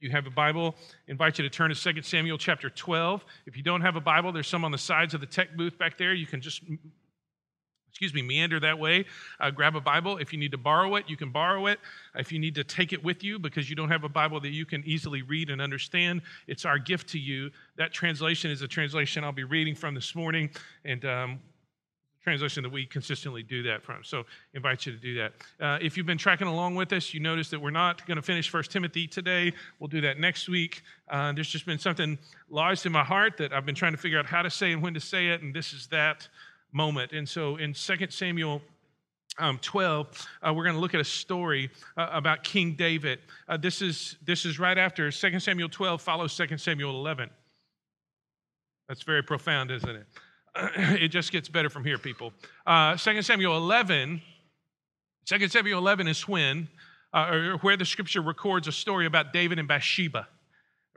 you have a Bible, I invite you to turn to 2 Samuel chapter 12. If you don't have a Bible, there's some on the sides of the tech booth back there. You can just, excuse me, meander that way. Uh, grab a Bible. If you need to borrow it, you can borrow it. If you need to take it with you because you don't have a Bible that you can easily read and understand, it's our gift to you. That translation is a translation I'll be reading from this morning. And um, translation that we consistently do that from. So invite you to do that. Uh, if you've been tracking along with us, you notice that we're not going to finish First Timothy today. We'll do that next week. Uh, there's just been something lodged in my heart that I've been trying to figure out how to say and when to say it, and this is that moment. And so in 2 Samuel um, 12, uh, we're going to look at a story uh, about King David. Uh, this, is, this is right after 2 Samuel 12 follows 2 Samuel 11. That's very profound, isn't it? it just gets better from here, people. Uh, 2 Samuel 11, 2 Samuel 11 is when, uh, or where the scripture records a story about David and Bathsheba.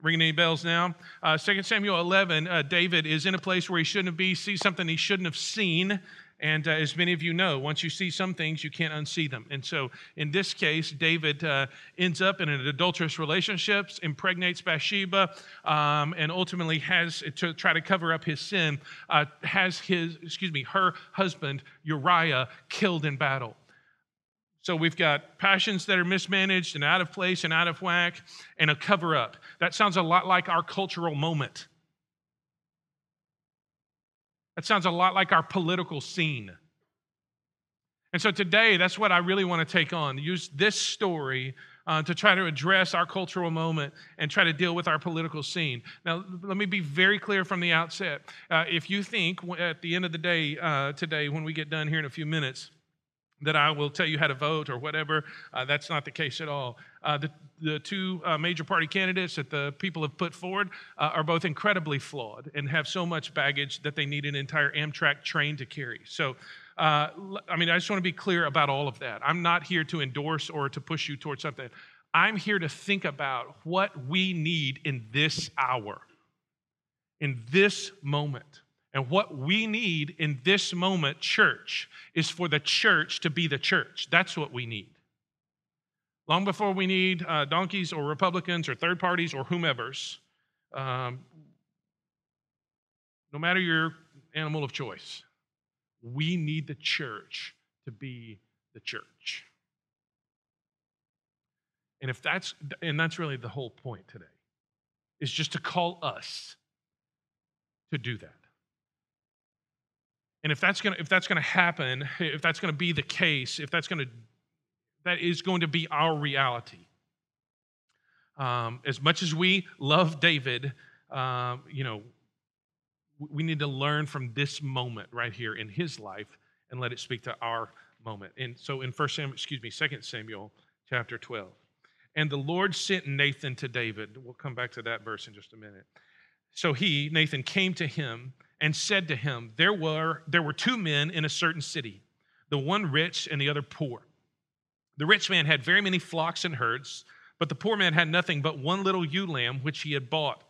Ringing any bells now? Uh, 2 Samuel 11, uh, David is in a place where he shouldn't be, sees something he shouldn't have seen, and uh, as many of you know, once you see some things, you can't unsee them. And so in this case, David uh, ends up in an adulterous relationship, impregnates Bathsheba, um, and ultimately has to try to cover up his sin, uh, has his, excuse me, her husband, Uriah, killed in battle. So we've got passions that are mismanaged and out of place and out of whack, and a cover up. That sounds a lot like our cultural moment. That sounds a lot like our political scene. And so today, that's what I really want to take on use this story uh, to try to address our cultural moment and try to deal with our political scene. Now, let me be very clear from the outset. Uh, if you think at the end of the day uh, today, when we get done here in a few minutes, that I will tell you how to vote or whatever. Uh, that's not the case at all. Uh, the, the two uh, major party candidates that the people have put forward uh, are both incredibly flawed and have so much baggage that they need an entire Amtrak train to carry. So, uh, I mean, I just want to be clear about all of that. I'm not here to endorse or to push you towards something. I'm here to think about what we need in this hour, in this moment. And what we need in this moment, church, is for the church to be the church. That's what we need. Long before we need uh, donkeys or Republicans or third parties or whomever's, um, no matter your animal of choice, we need the church to be the church. And if that's and that's really the whole point today, is just to call us to do that. And if that's going to if that's going to happen, if that's going to be the case, if that's going to that is going to be our reality. Um, as much as we love David, um, you know, we need to learn from this moment right here in his life and let it speak to our moment. And so in First Samuel, excuse me, Second Samuel chapter 12. And the Lord sent Nathan to David. We'll come back to that verse in just a minute. So he, Nathan, came to him and said to him, There were, there were two men in a certain city, the one rich and the other poor. The rich man had very many flocks and herds, but the poor man had nothing but one little ewe lamb which he had bought.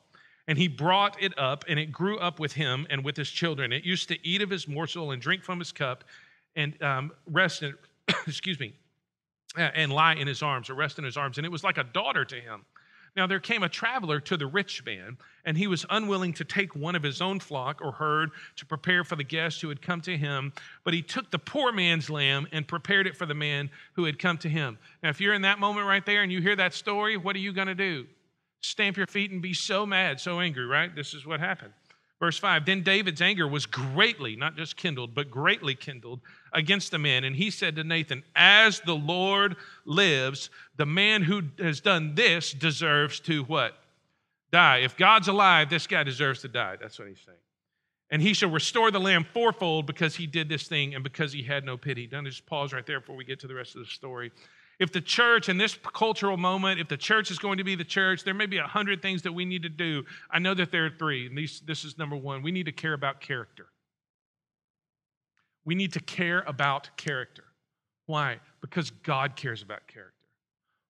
And he brought it up, and it grew up with him and with his children. It used to eat of his morsel and drink from his cup, and um, rest in, excuse me, and lie in his arms, or rest in his arms. And it was like a daughter to him. Now there came a traveler to the rich man, and he was unwilling to take one of his own flock or herd to prepare for the guest who had come to him, but he took the poor man's lamb and prepared it for the man who had come to him. Now, if you're in that moment right there and you hear that story, what are you going to do? Stamp your feet and be so mad, so angry, right? This is what happened. Verse 5 Then David's anger was greatly, not just kindled, but greatly kindled against the man. And he said to Nathan, As the Lord lives, the man who has done this deserves to what? Die. If God's alive, this guy deserves to die. That's what he's saying. And he shall restore the lamb fourfold because he did this thing and because he had no pity. Don't just pause right there before we get to the rest of the story. If the church in this cultural moment, if the church is going to be the church, there may be a hundred things that we need to do. I know that there are three, and these, this is number one. We need to care about character. We need to care about character. Why? Because God cares about character.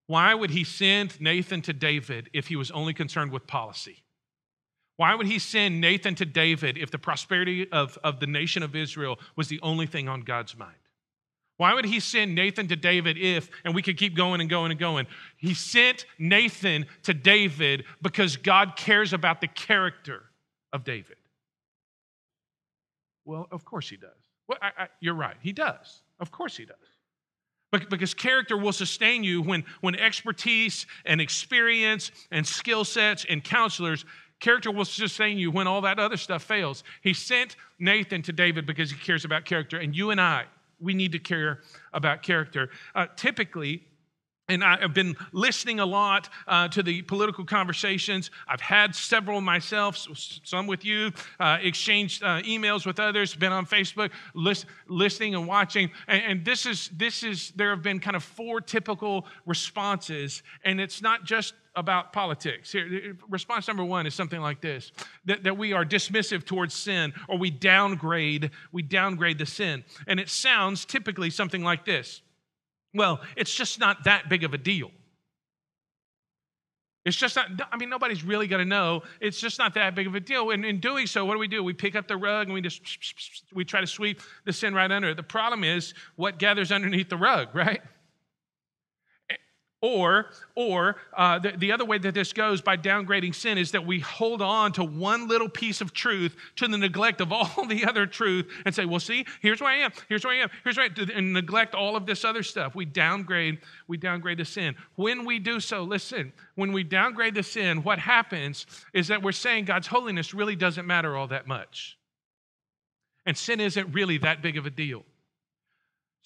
Why would he send Nathan to David if he was only concerned with policy? Why would he send Nathan to David if the prosperity of, of the nation of Israel was the only thing on God's mind? Why would he send Nathan to David if, and we could keep going and going and going? He sent Nathan to David because God cares about the character of David. Well, of course he does. Well, I, I, you're right. He does. Of course he does. Because character will sustain you when, when expertise and experience and skill sets and counselors, character will sustain you when all that other stuff fails. He sent Nathan to David because he cares about character. And you and I, we need to care about character. Uh, typically, and I've been listening a lot uh, to the political conversations. I've had several myself, some with you, uh, exchanged uh, emails with others, been on Facebook, list, listening and watching. And, and, this is this is there have been kind of four typical responses, and it's not just about politics. Here, response number one is something like this: that, that we are dismissive towards sin, or we downgrade we downgrade the sin, and it sounds typically something like this. Well, it's just not that big of a deal. It's just not, I mean, nobody's really going to know. It's just not that big of a deal. And in doing so, what do we do? We pick up the rug and we just, we try to sweep the sin right under it. The problem is what gathers underneath the rug, right? Or, or uh, the, the other way that this goes by downgrading sin is that we hold on to one little piece of truth to the neglect of all the other truth and say, well, see, here's where I am, here's where I am, here's where I am, and neglect all of this other stuff. We downgrade, we downgrade the sin. When we do so, listen, when we downgrade the sin, what happens is that we're saying God's holiness really doesn't matter all that much. And sin isn't really that big of a deal.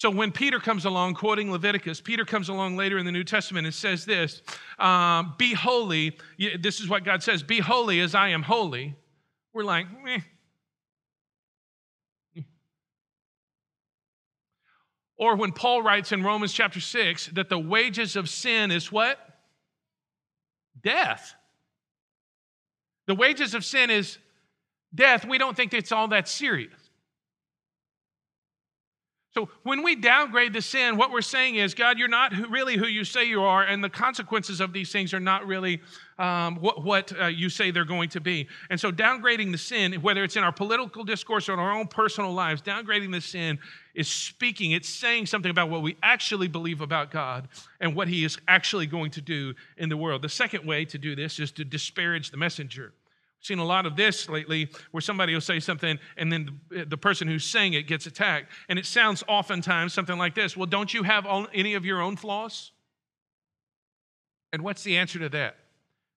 So when Peter comes along, quoting Leviticus, Peter comes along later in the New Testament and says this um, Be holy. This is what God says Be holy as I am holy. We're like, eh. Or when Paul writes in Romans chapter 6 that the wages of sin is what? Death. The wages of sin is death. We don't think it's all that serious. So when we downgrade the sin, what we're saying is, God, you're not really who you say you are, and the consequences of these things are not really um, what, what uh, you say they're going to be. And so downgrading the sin, whether it's in our political discourse or in our own personal lives, downgrading the sin is speaking, it's saying something about what we actually believe about God and what He is actually going to do in the world. The second way to do this is to disparage the messenger seen a lot of this lately where somebody will say something and then the, the, person who's saying it gets attacked. And it sounds oftentimes something like this Well, don't you have all, any of your own flaws? And what's the answer to that?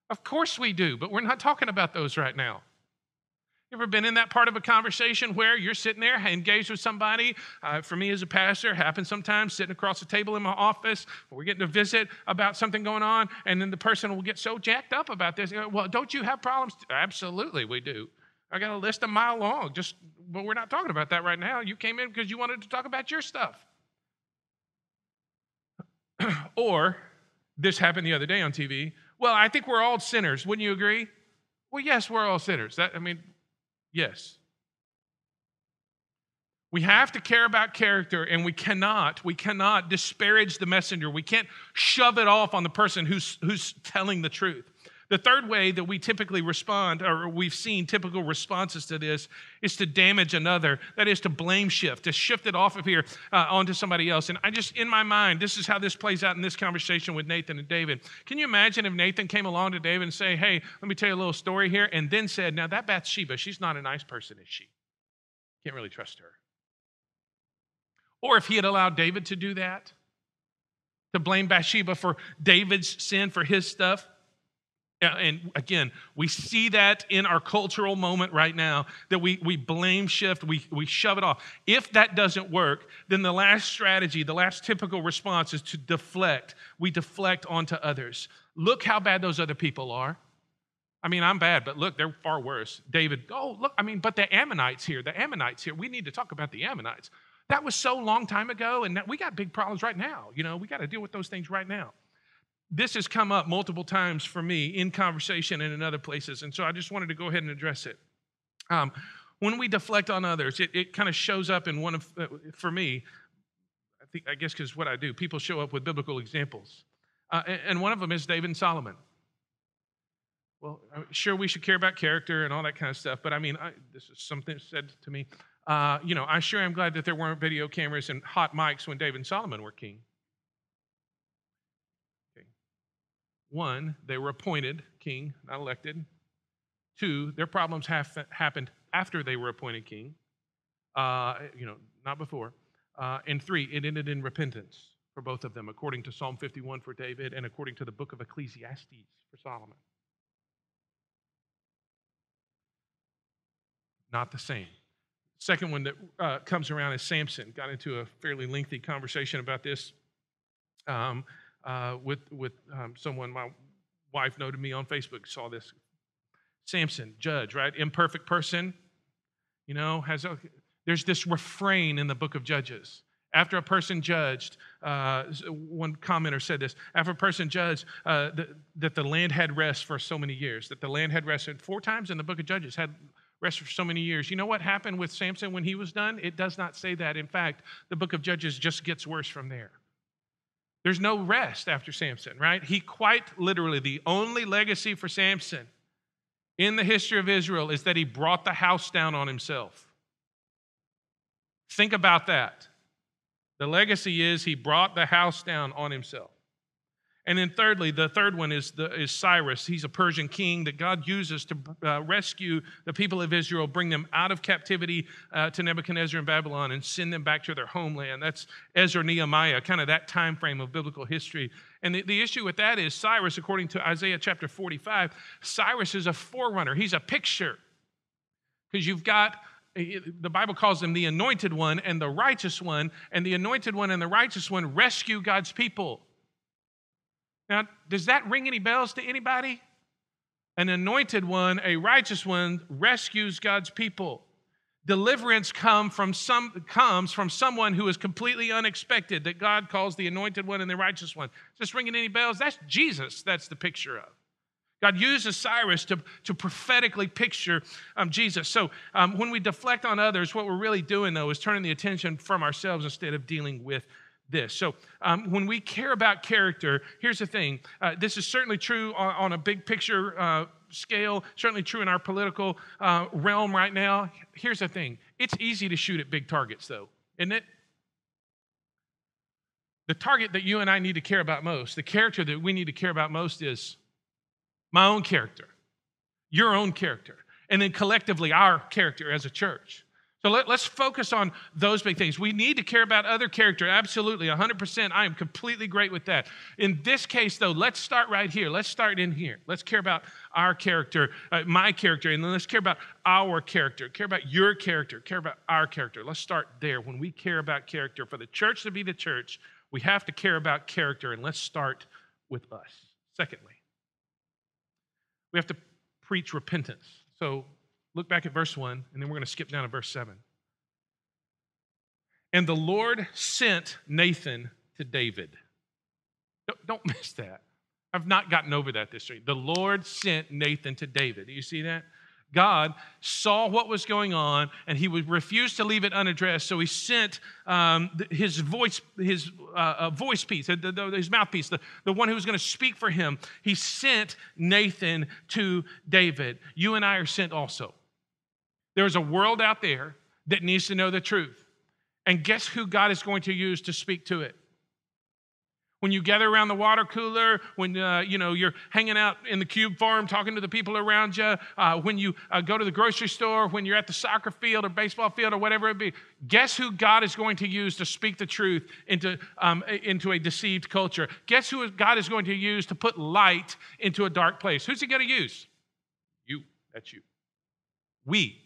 Of course we do, but we're not talking about those right now. You ever been in that part of a conversation where you're sitting there engaged with somebody? Uh, for me as a pastor, happens sometimes sitting across the table in my office. We're getting a visit about something going on, and then the person will get so jacked up about this. Well, don't you have problems? Absolutely, we do. I got a list a mile long. Just, but we're not talking about that right now. You came in because you wanted to talk about your stuff. or this happened the other day on TV. Well, I think we're all sinners. Wouldn't you agree? Well, yes, we're all sinners. That I mean, Yes. We have to care about character and we cannot, we cannot disparage the messenger. We can't shove it off on the person who's, who's telling the truth. The third way that we typically respond, or we've seen typical responses to this, is to damage another. That is to blame shift, to shift it off of here uh, onto somebody else. And I just, in my mind, this is how this plays out in this conversation with Nathan and David. Can you imagine if Nathan came along to David and say, "Hey, let me tell you a little story here," and then said, "Now that Bathsheba, she's not a nice person, is she? Can't really trust her." Or if he had allowed David to do that, to blame Bathsheba for David's sin, for his stuff and again, we see that in our cultural moment right now that we, we blame shift, we, we shove it off. If that doesn't work, then the last strategy, the last typical response is to deflect. We deflect onto others. Look how bad those other people are. I mean, I'm bad, but look, they're far worse. David, oh, look, I mean, but the Ammonites here, the Ammonites here, we need to talk about the Ammonites. That was so long time ago, and we got big problems right now. You know, we got to deal with those things right now this has come up multiple times for me in conversation and in other places. And so I just wanted to go ahead and address it. Um, when we deflect on others, it, it kind of shows up in one of, uh, for me, I think, I guess because what I do, people show up with biblical examples. Uh, and, and one of them is David and Solomon. Well, sure, we should care about character and all that kind of stuff, but I mean, I, this is something said to me. Uh, you know, I sure am glad that there weren't video cameras and hot mics when David and Solomon were king. Okay. One, they were appointed king, not elected. Two, their problems have happened after they were appointed king, uh, you know, not before. Uh, and three, it ended in repentance for both of them, according to Psalm 51 for David and according to the book of Ecclesiastes for Solomon. Not the same. Second one that uh, comes around is Samson. Got into a fairly lengthy conversation about this um, uh, with with um, someone my wife noted me on Facebook. Saw this Samson, judge, right? Imperfect person. You know, has a, there's this refrain in the book of Judges. After a person judged, uh, one commenter said this after a person judged uh, that, that the land had rest for so many years, that the land had rested four times in the book of Judges, had rest for so many years. You know what happened with Samson when he was done? It does not say that. In fact, the book of Judges just gets worse from there. There's no rest after Samson, right? He quite literally, the only legacy for Samson in the history of Israel is that he brought the house down on himself. Think about that. The legacy is he brought the house down on himself. And then, thirdly, the third one is, the, is Cyrus. He's a Persian king that God uses to uh, rescue the people of Israel, bring them out of captivity uh, to Nebuchadnezzar in Babylon, and send them back to their homeland. That's Ezra Nehemiah, kind of that time frame of biblical history. And the, the issue with that is Cyrus, according to Isaiah chapter 45, Cyrus is a forerunner, he's a picture. Because you've got the Bible calls him the anointed one and the righteous one, and the anointed one and the righteous one rescue God's people. Now, does that ring any bells to anybody? An anointed one, a righteous one, rescues God's people. Deliverance come from some, comes from someone who is completely unexpected that God calls the anointed one and the righteous one. This ringing any bells? That's Jesus, that's the picture of. God uses Cyrus to, to prophetically picture um, Jesus. So um, when we deflect on others, what we're really doing, though, is turning the attention from ourselves instead of dealing with this. So, um, when we care about character, here's the thing uh, this is certainly true on, on a big picture uh, scale, certainly true in our political uh, realm right now. Here's the thing it's easy to shoot at big targets, though, isn't it? The target that you and I need to care about most, the character that we need to care about most is my own character, your own character, and then collectively our character as a church. So let, us focus on those big things. We need to care about other character, absolutely, 100%. I am completely great with that. In this case, though, let's start right here. Let's start in here. Let's care about our character, uh, my character, and then let's care about our character, care about your character, care about our character. Let's start there. When we care about character, for the church to be the church, we have to care about character, and let's start with us. Secondly, we have to preach repentance. So Look back at verse 1, and then we're going to skip down to verse 7. And the Lord sent Nathan to David. Don't miss that. I've not gotten over that this week. The Lord sent Nathan to David. Do you see that? God saw what was going on and he would refuse to leave it unaddressed. So he sent um, his voice, his uh, uh, voice piece, his mouthpiece, the, the one who was going to speak for him. He sent Nathan to David. You and I are sent also. There's a world out there that needs to know the truth. And guess who God is going to use to speak to it? When you gather around the water cooler, when uh, you know you're hanging out in the cube farm talking to the people around you, uh, when you uh, go to the grocery store, when you're at the soccer field or baseball field or whatever it be, guess who God is going to use to speak the truth into, um, into a deceived culture? Guess who God is going to use to put light into a dark place? Who's he going to use? You. That's you. We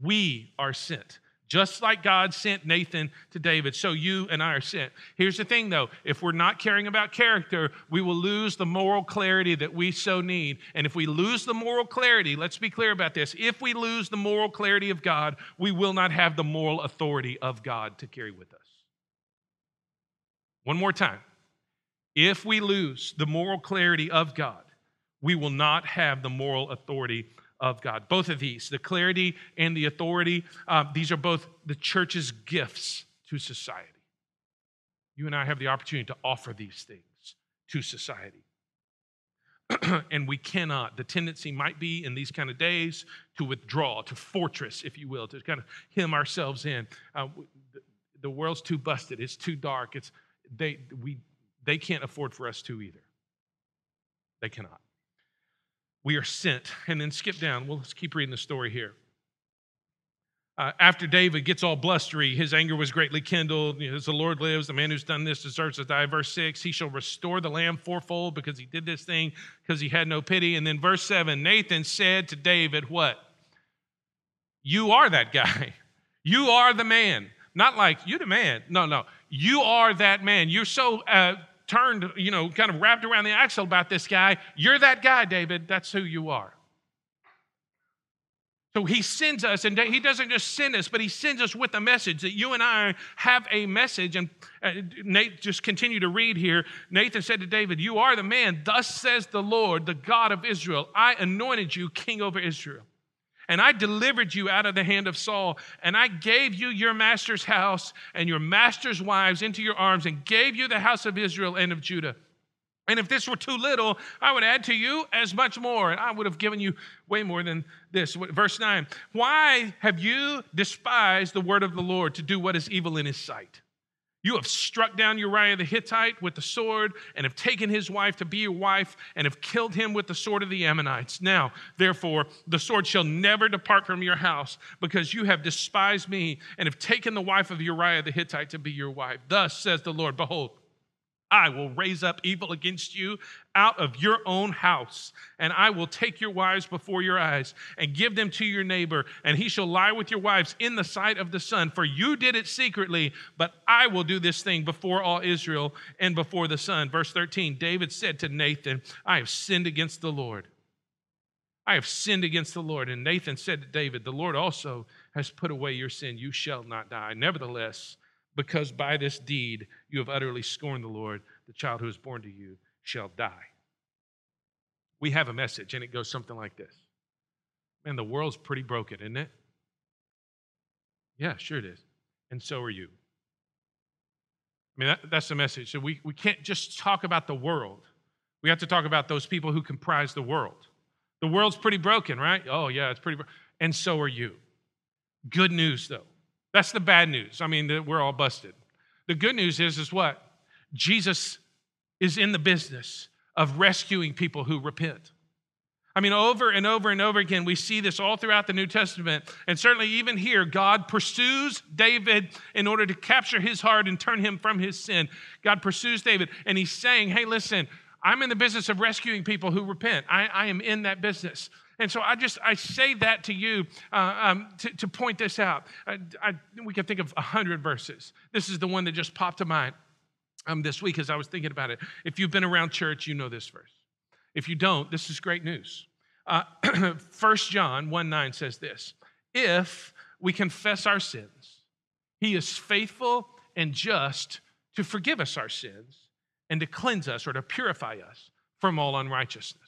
we are sent. Just like God sent Nathan to David, so you and I are sent. Here's the thing though if we're not caring about character, we will lose the moral clarity that we so need. And if we lose the moral clarity, let's be clear about this if we lose the moral clarity of God, we will not have the moral authority of God to carry with us. One more time. If we lose the moral clarity of God, we will not have the moral authority of God. Both of these, the clarity and the authority, um, these are both the church's gifts to society. You and I have the opportunity to offer these things to society. and we cannot. The tendency might be in these kind of days to withdraw, to fortress, if you will, to kind of hem ourselves in. Uh, the, the world's too busted. It's too dark. It's they we they can't afford for us to either. They cannot. We are sent, and then skip down. Well, let's keep reading the story here. Uh, after David gets all blustery, his anger was greatly kindled. You know, as the Lord lives, the man who's done this deserves to die. Verse 6, he shall restore the lamb fourfold because he did this thing, because he had no pity. And then verse 7, Nathan said to David, What? You are that guy. You are the man. Not like, you the man. No, no. You are that man. You're so uh, turned, you know, kind of wrapped around the axle about this guy. You're that guy, David. That's who you are. So he sends us, and he doesn't just send us, but he sends us with a message that you and I have a message. And uh, Nate, just continue to read here. Nathan said to David, You are the man, thus says the Lord, the God of Israel. I anointed you king over Israel. And I delivered you out of the hand of Saul, and I gave you your master's house and your master's wives into your arms, and gave you the house of Israel and of Judah. And if this were too little, I would add to you as much more. And I would have given you way more than this. Verse 9 Why have you despised the word of the Lord to do what is evil in his sight? You have struck down Uriah the Hittite with the sword, and have taken his wife to be your wife, and have killed him with the sword of the Ammonites. Now, therefore, the sword shall never depart from your house, because you have despised me, and have taken the wife of Uriah the Hittite to be your wife. Thus says the Lord Behold, I will raise up evil against you out of your own house, and I will take your wives before your eyes and give them to your neighbor, and he shall lie with your wives in the sight of the sun. For you did it secretly, but I will do this thing before all Israel and before the sun. Verse 13 David said to Nathan, I have sinned against the Lord. I have sinned against the Lord. And Nathan said to David, The Lord also has put away your sin. You shall not die. Nevertheless, because by this deed you have utterly scorned the Lord, the child who is born to you shall die. We have a message, and it goes something like this Man, the world's pretty broken, isn't it? Yeah, sure it is. And so are you. I mean, that, that's the message. So we, we can't just talk about the world. We have to talk about those people who comprise the world. The world's pretty broken, right? Oh, yeah, it's pretty. And so are you. Good news, though. That's the bad news. I mean, we're all busted. The good news is, is what? Jesus is in the business of rescuing people who repent. I mean, over and over and over again, we see this all throughout the New Testament. And certainly, even here, God pursues David in order to capture his heart and turn him from his sin. God pursues David, and he's saying, Hey, listen, I'm in the business of rescuing people who repent. I, I am in that business. And so I just I say that to you uh, um, to, to, point this out. I, I, we can think of a hundred verses. This is the one that just popped to mind um, this week as I was thinking about it. If you've been around church, you know this verse. If you don't, this is great news. Uh, 1 John 1 9 says this If we confess our sins, he is faithful and just to forgive us our sins and to cleanse us or to purify us from all unrighteousness.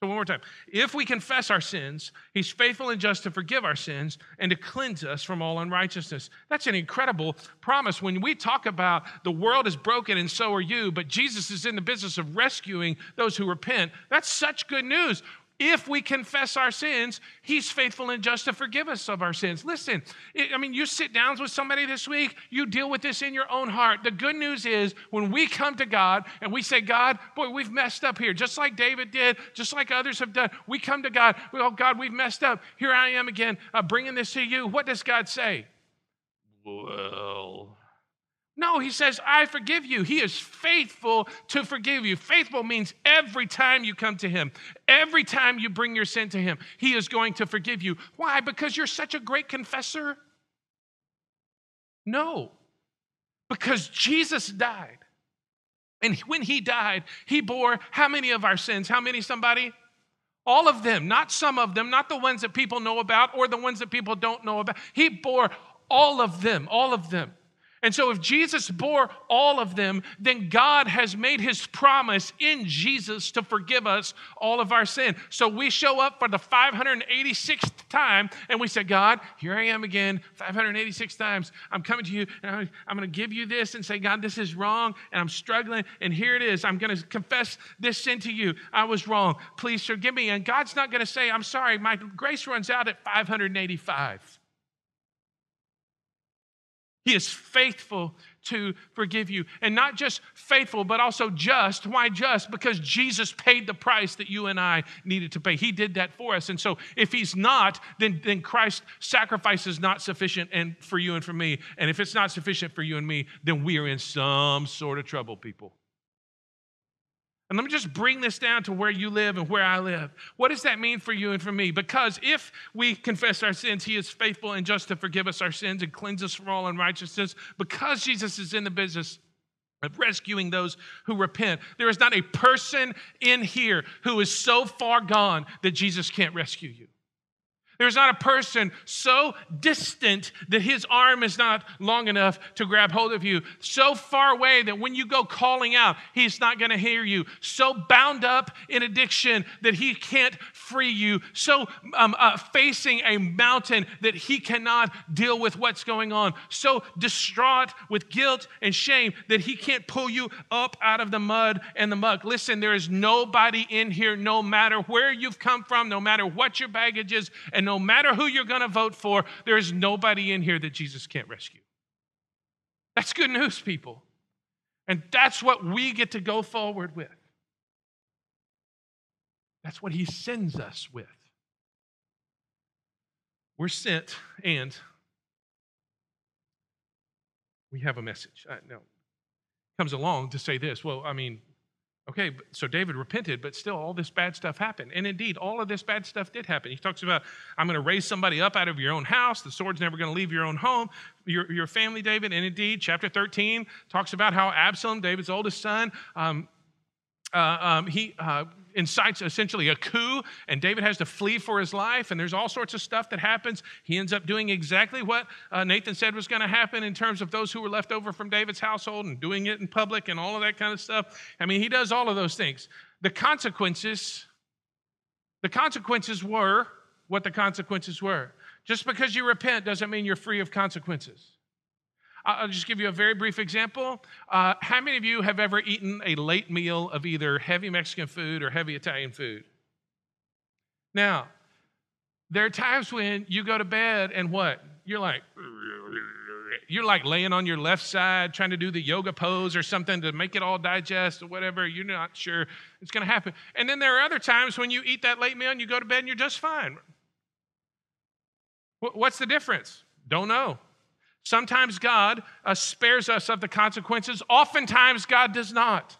So, one more time. If we confess our sins, he's faithful and just to forgive our sins and to cleanse us from all unrighteousness. That's an incredible promise. When we talk about the world is broken and so are you, but Jesus is in the business of rescuing those who repent, that's such good news if we confess our sins, he's faithful and just to forgive us of our sins. Listen, I mean, you sit down with somebody this week, you deal with this in your own heart. The good news is when we come to God and we say, God, boy, we've messed up here, just like David did, just like others have done. We come to God, oh, God, we've messed up. Here I am again, uh, bringing this to you. What does God say? Well, no, he says, I forgive you. He is faithful to forgive you. Faithful means every time you come to him, every time you bring your sin to him, he is going to forgive you. Why? Because you're such a great confessor? No, because Jesus died. And when he died, he bore how many of our sins? How many, somebody? All of them, not some of them, not the ones that people know about or the ones that people don't know about. He bore all of them, all of them. And so, if Jesus bore all of them, then God has made his promise in Jesus to forgive us all of our sin. So, we show up for the 586th time and we say, God, here I am again, 586 times. I'm coming to you and I'm going to give you this and say, God, this is wrong and I'm struggling. And here it is. I'm going to confess this sin to you. I was wrong. Please forgive me. And God's not going to say, I'm sorry, my grace runs out at 585. He is faithful to forgive you. And not just faithful, but also just. Why just? Because Jesus paid the price that you and I needed to pay. He did that for us. And so if he's not, then, then Christ's sacrifice is not sufficient and for you and for me. And if it's not sufficient for you and me, then we are in some sort of trouble, people. And let me just bring this down to where you live and where I live. What does that mean for you and for me? Because if we confess our sins, He is faithful and just to forgive us our sins and cleanse us from all unrighteousness. Because Jesus is in the business of rescuing those who repent, there is not a person in here who is so far gone that Jesus can't rescue you. There's not a person so distant that his arm is not long enough to grab hold of you, so far away that when you go calling out, he's not going to hear you, so bound up in addiction that he can't free you, so um, uh, facing a mountain that he cannot deal with what's going on, so distraught with guilt and shame that he can't pull you up out of the mud and the muck. Listen, there is nobody in here, no matter where you've come from, no matter what your baggage is, and no matter who you're going to vote for, there is nobody in here that Jesus can't rescue. That's good news, people. And that's what we get to go forward with. That's what he sends us with. We're sent and we have a message. Uh, no, comes along to say this. Well, I mean, Okay, so David repented, but still all this bad stuff happened. And indeed, all of this bad stuff did happen. He talks about, I'm going to raise somebody up out of your own house. The sword's never going to leave your own home, your, your family, David. And indeed, chapter 13 talks about how Absalom, David's oldest son, um, uh, um, he uh, incites essentially a coup, and David has to flee for his life, and there's all sorts of stuff that happens. He ends up doing exactly what uh, Nathan said was going to happen in terms of those who were left over from David's household and doing it in public and all of that kind of stuff. I mean, he does all of those things. The consequences, the consequences were what the consequences were. Just because you repent doesn't mean you're free of consequences. I'll just give you a very brief example. Uh, how many of you have ever eaten a late meal of either heavy Mexican food or heavy Italian food? Now, there are times when you go to bed and what? You're like, you're like laying on your left side trying to do the yoga pose or something to make it all digest or whatever. You're not sure it's going to happen. And then there are other times when you eat that late meal and you go to bed and you're just fine. What's the difference? Don't know. Sometimes God uh, spares us of the consequences, oftentimes, God does not.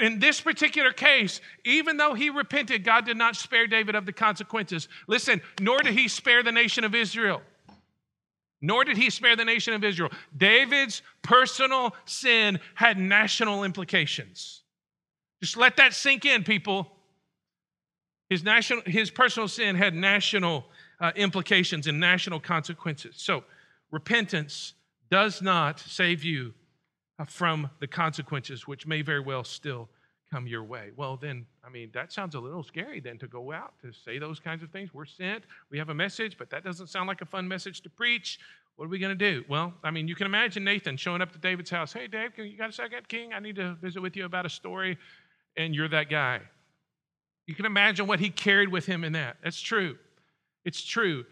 In this particular case, even though he repented, God did not spare David of the consequences. Listen, nor did he spare the nation of Israel. Nor did he spare the nation of Israel. David's personal sin had national implications. Just let that sink in, people. His, national, his personal sin had national uh, implications and national consequences. So, repentance does not save you uh, from the consequences, which may very well still come your way. Well, then, I mean, that sounds a little scary then to go out to say those kinds of things. We're sent, we have a message, but that doesn't sound like a fun message to preach. What are we going to do? Well, I mean, you can imagine Nathan showing up to David's house. Hey, Dave, you got a second, King? I need to visit with you about a story, and you're that guy. You can imagine what he carried with him in that. That's true. It's true.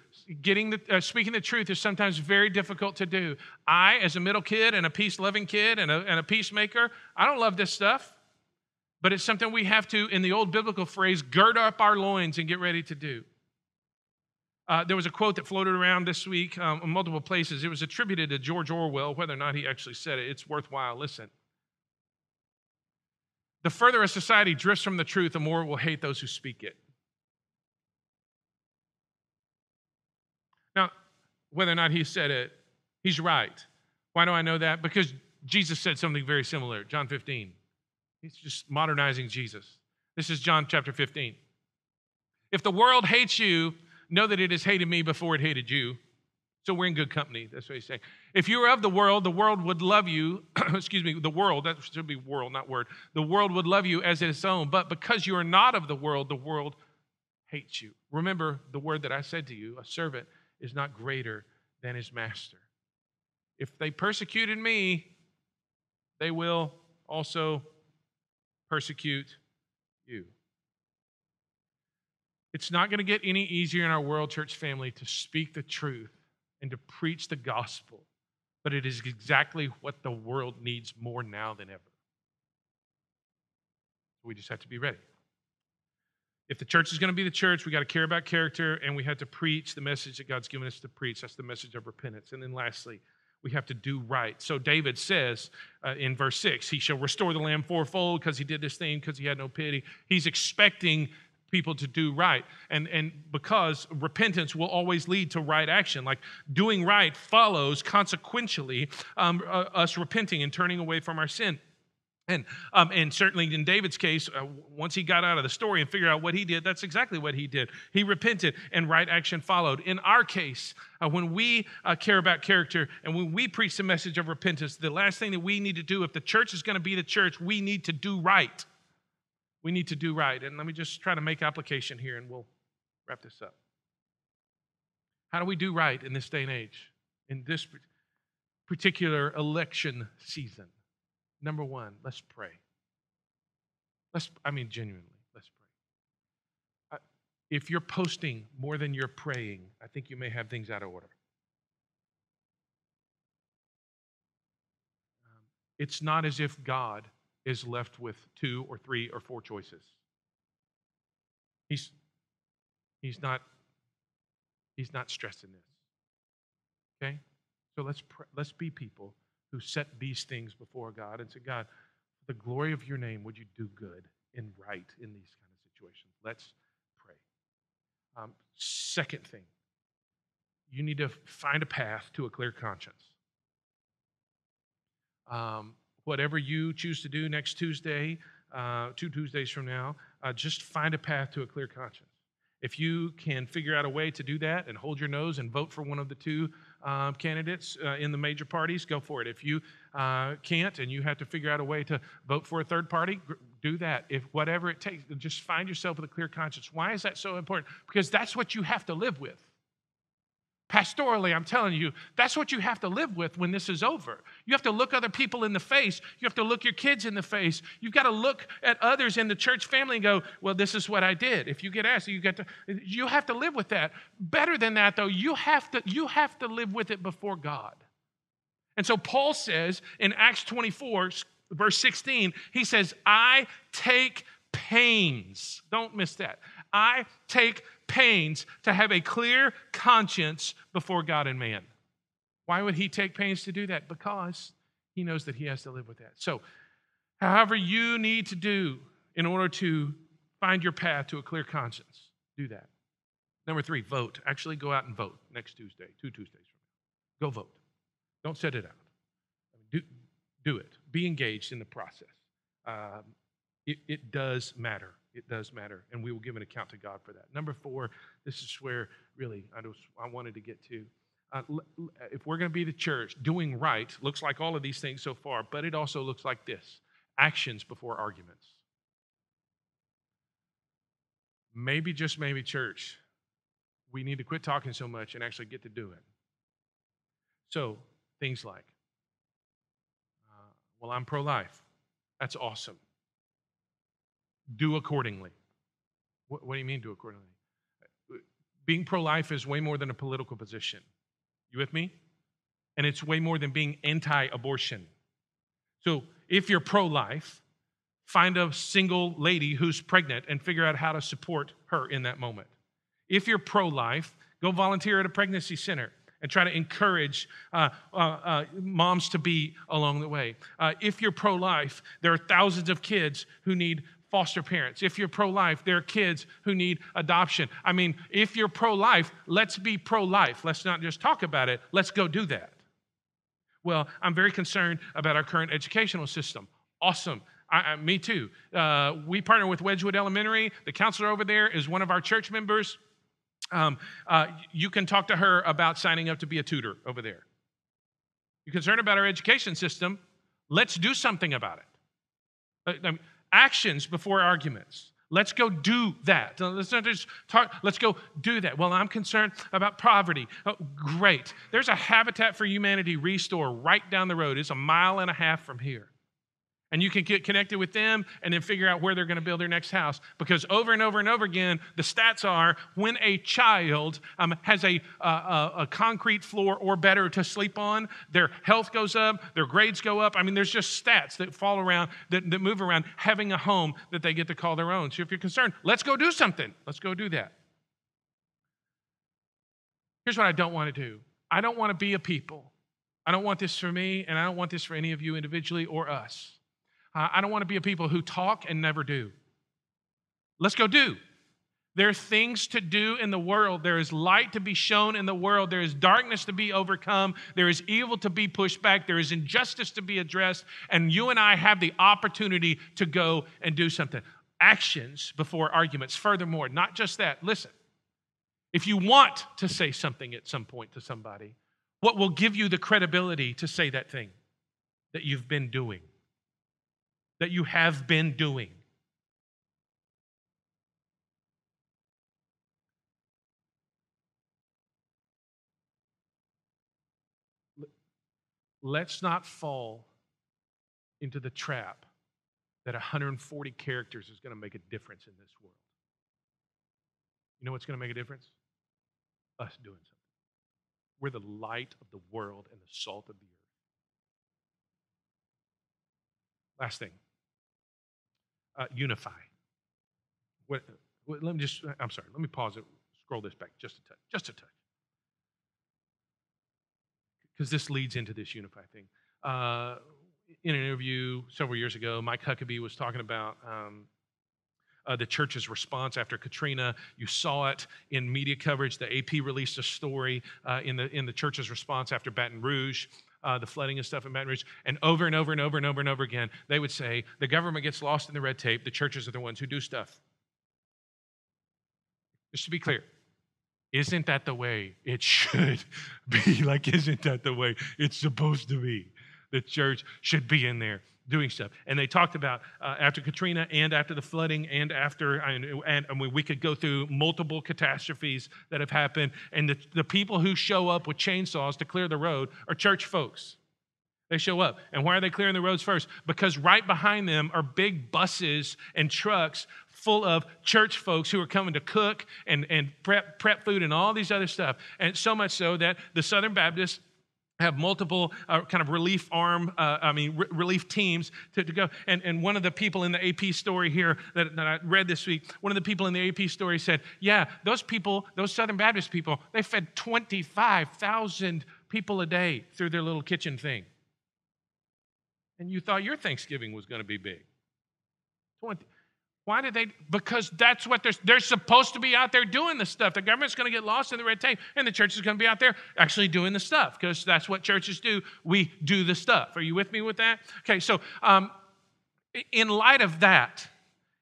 Getting the, uh, speaking the truth is sometimes very difficult to do. I, as a middle kid and a peace loving kid and a, and a peacemaker, I don't love this stuff, but it's something we have to, in the old biblical phrase, gird up our loins and get ready to do. Uh, there was a quote that floated around this week um, in multiple places. It was attributed to George Orwell. Whether or not he actually said it, it's worthwhile. Listen. The further a society drifts from the truth, the more it will hate those who speak it. Now, whether or not he said it, he's right. Why do I know that? Because Jesus said something very similar, John 15. He's just modernizing Jesus. This is John chapter 15. If the world hates you, know that it has hated me before it hated you. So we're in good company. That's what he's saying. If you were of the world, the world would love you. excuse me, the world, that should be world, not word. The world would love you as its own. But because you are not of the world, the world hates you. Remember the word that I said to you a servant is not greater than his master. If they persecuted me, they will also persecute you. It's not going to get any easier in our world church family to speak the truth and to preach the gospel, but it is exactly what the world needs more now than ever. We just have to be ready. If the church is going to be the church, we got to care about character and we have to preach the message that God's given us to preach. That's the message of repentance. And then lastly, we have to do right. So David says uh, in verse 6, he shall restore the lamb fourfold because he did this thing because he had no pity. He's expecting people to do right. And, and because repentance will always lead to right action, like doing right follows consequentially um, uh, us repenting and turning away from our sin. And, um, and certainly in David's case, uh, once he got out of the story and figured out what he did, that's exactly what he did. He repented and right action followed. In our case, uh, when we uh, care about character and when we preach the message of repentance, the last thing that we need to do, if the church is going to be the church, we need to do right. We need to do right. And let me just try to make application here and we'll wrap this up. How do we do right in this day and age, in this particular election season? Number one, let's pray. Let's, I mean, genuinely, let's pray. if you're posting more than you're praying, I think you may have things out of order. Um, it's not as if God is left with two or three or four choices. He's, he's, not, he's not stressing this. Okay? So let's, pr- let's be people who set these things before God and said, God, for the glory of your name, would you do good and right in these kind of situations? Let's pray. Um, second thing, you need to find a path to a clear conscience. Um, whatever you choose to do next Tuesday, uh, two Tuesdays from now, uh, just find a path to a clear conscience. If you can figure out a way to do that and hold your nose and vote for one of the two um, candidates uh, in the major parties, go for it. If you uh, can't and you have to figure out a way to vote for a third party, do that. If whatever it takes, just find yourself with a clear conscience. Why is that so important? Because that's what you have to live with. Pastorally, I'm telling you, that's what you have to live with when this is over. You have to look other people in the face. You have to look your kids in the face. You've got to look at others in the church family and go, "Well, this is what I did." If you get asked, you get to you have to live with that. Better than that though, you have to you have to live with it before God. And so Paul says in Acts 24 verse 16, he says, "I take pains." Don't miss that. I take pains to have a clear conscience before God and man. Why would he take pains to do that? Because he knows that he has to live with that. So, however you need to do in order to find your path to a clear conscience, do that. Number three, vote. Actually, go out and vote next Tuesday, two Tuesdays from now. Go vote. Don't set it out. Do, do it. Be engaged in the process. Um, it, it does matter it does matter, and we will give an account to God for that. Number four, this is where really I, just, I wanted to get to. Uh, if we're going to be the church, doing right looks like all of these things so far, but it also looks like this actions before arguments. Maybe, just maybe, church, we need to quit talking so much and actually get to doing. So, things like, uh, well, I'm pro life. That's awesome do accordingly. What, what do you mean, do accordingly? Being pro life is way more than a political position. You with me? And it's way more than being anti abortion. So if you're pro life, find a single lady who's pregnant and figure out how to support her in that moment. If you're pro life, go volunteer at a pregnancy center and try to encourage uh, uh, uh, moms to be along the way. Uh, if you're pro life, there are thousands of kids who need foster parents. If you're pro life, there are kids who need adoption. I mean, if you're pro life, let's be pro life. Let's not just talk about it, let's go do that. Well, I'm very concerned about our current educational system. Awesome. I, I, me too. Uh, we partner with Wedgewood Elementary. The counselor over there is one of our church members. Um, uh, you can talk to her about signing up to be a tutor over there. You're concerned about our education system. Let's do something about it. Uh, um, actions before arguments. Let's go do that. Let's not just talk, let's go do that. Well, I'm concerned about poverty. Oh, great. There's a Habitat for Humanity restore right down the road. It's a mile and a half from here. And you can get connected with them and then figure out where they're going to build their next house. Because over and over and over again, the stats are when a child um, has a, a, concrete floor or better to sleep on, their health goes up, their grades go up. I mean, there's just stats that fall around, that, that move around, having a home that they get to call their own. So if you're concerned, let's go do something. Let's go do that. Here's what I don't want to do I don't want to be a people. I don't want this for me, and I don't want this for any of you individually or us I don't want to be a people who talk and never do. Let's go do. There are things to do in the world. There is light to be shown in the world. There is darkness to be overcome. There is evil to be pushed back. There is injustice to be addressed. And you and I have the opportunity to go and do something. Actions before arguments. Furthermore, not just that, listen. If you want to say something at some point to somebody, what will give you the credibility to say that thing that you've been doing? That you have been doing. Let's not fall into the trap that 140 characters is going to make a difference in this world. You know what's going to make a difference? Us doing something. We're the light of the world and the salt of the earth. Last thing uh, unify. What, what, let me just, I'm sorry, let me pause it, scroll this back just a touch, just a touch. Because this leads into this unify thing. Uh, in an interview several years ago, Mike Huckabee was talking about um, uh, the church's response after Katrina. You saw it in media coverage. The AP released a story uh, in, the, in the church's response after Baton Rouge uh, the flooding and stuff in Baton Rouge, and over and over and over and over and over again, they would say the government gets lost in the red tape, the churches are the ones who do stuff. Just to be clear, isn't that the way it should be? Like, isn't that the way it's supposed to be? The church should be in there doing stuff. And they talked about uh, after Katrina and after the flooding and after, and, and, and, we could go through multiple catastrophes that have happened. And the, the people who show up with chainsaws to clear the road are church folks. They show up. And why are they clearing the roads first? Because right behind them are big buses and trucks full of church folks who are coming to cook and, and prep, prep food and all these other stuff. And so much so that the Southern Baptists have multiple uh, kind of relief arm, uh, I mean, relief teams to, to, go. And, and one of the people in the AP story here that, that I read this week, one of the people in the AP story said, Yeah, those people, those Southern Baptist people, they fed 25,000 people a day through their little kitchen thing. And you thought your Thanksgiving was going to be big. 20. Why did they? Because that's what they're, they're supposed to be out there doing the stuff. The government's going to get lost in the red tape, and the church is going to be out there actually doing the stuff because that's what churches do. We do the stuff. Are you with me with that? Okay, so um, in light of that,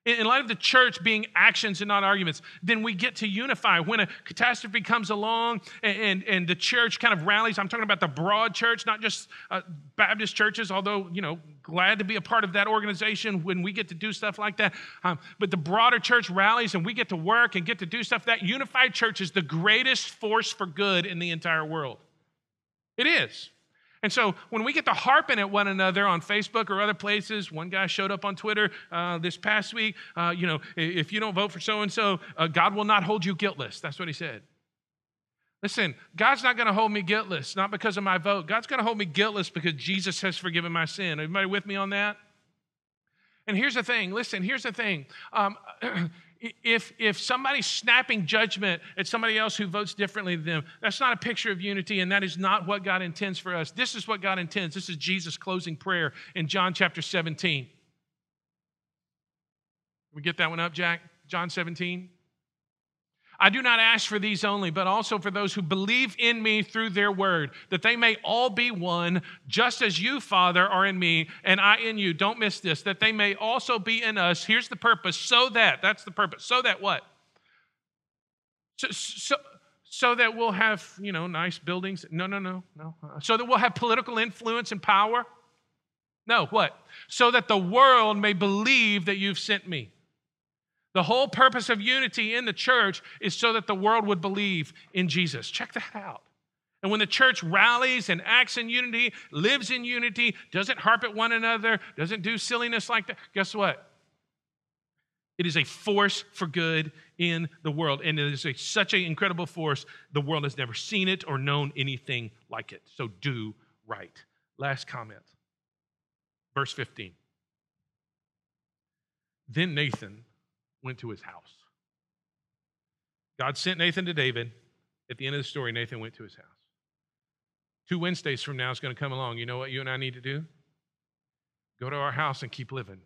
in light of the church being actions and not arguments, then we get to unify. When a catastrophe comes along and, and, and the church kind of rallies, I'm talking about the broad church, not just uh, Baptist churches, although, you know, glad to be a part of that organization when we get to do stuff like that. Um, but the broader church rallies and we get to work and get to do stuff. That unified church is the greatest force for good in the entire world. It is. And so when we get to harping at one another on Facebook or other places, one guy showed up on Twitter uh, this past week, uh, you know, if you don't vote for so and so, God will not hold you guiltless. That's what he said. Listen, God's not going to hold me guiltless, not because of my vote. God's going to hold me guiltless because Jesus has forgiven my sin. Everybody with me on that? And here's the thing listen, here's the thing. Um, if, if somebody's snapping judgment at somebody else who votes differently than them, that's not a picture of unity, and that is not what God intends for us. This is what God intends. This is Jesus' closing prayer in John chapter 17. we get that one up, Jack? John 17. I do not ask for these only, but also for those who believe in me through their word, that they may all be one, just as you, Father, are in me and I in you. Don't miss this, that they may also be in us. Here's the purpose so that, that's the purpose, so that what? So, so, so that we'll have, you know, nice buildings. No, no, no, no. So that we'll have political influence and power. No, what? So that the world may believe that you've sent me. The whole purpose of unity in the church is so that the world would believe in Jesus. Check that out. And when the church rallies and acts in unity, lives in unity, doesn't harp at one another, doesn't do silliness like that, guess what? It is a force for good in the world. And it is a, such an incredible force, the world has never seen it or known anything like it. So do right. Last comment. Verse 15. Then Nathan went to his house. God sent Nathan to David. At the end of the story, Nathan went to his house. Two Wednesdays from now is going to come along. You know what you and I need to do? Go to our house and keep living.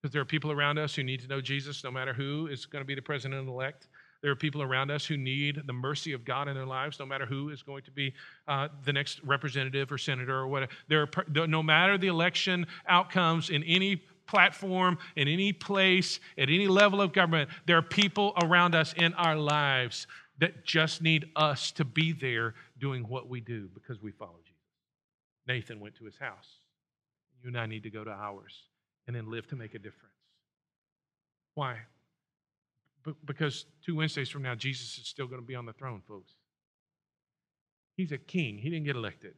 Because there are people around us who need to know Jesus, no matter who is going to be the president elect. There are people around us who need the mercy of God in their lives, no matter who is going to be uh, the next representative or senator or whatever. There are, no matter the election outcomes in any platform, in any place, at any level of government, there are people around us in our lives that just need us to be there doing what we do because we follow Jesus. Nathan went to his house. You and I need to go to ours and then live to make a difference. Why? because two Wednesdays from now, Jesus is still going to be on the throne, folks. He's a king, he didn't get elected.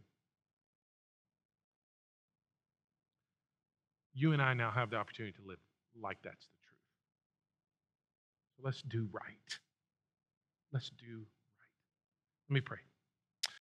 You and I now have the opportunity to live like that's the truth. So let's do right. Let's do right. Let me pray.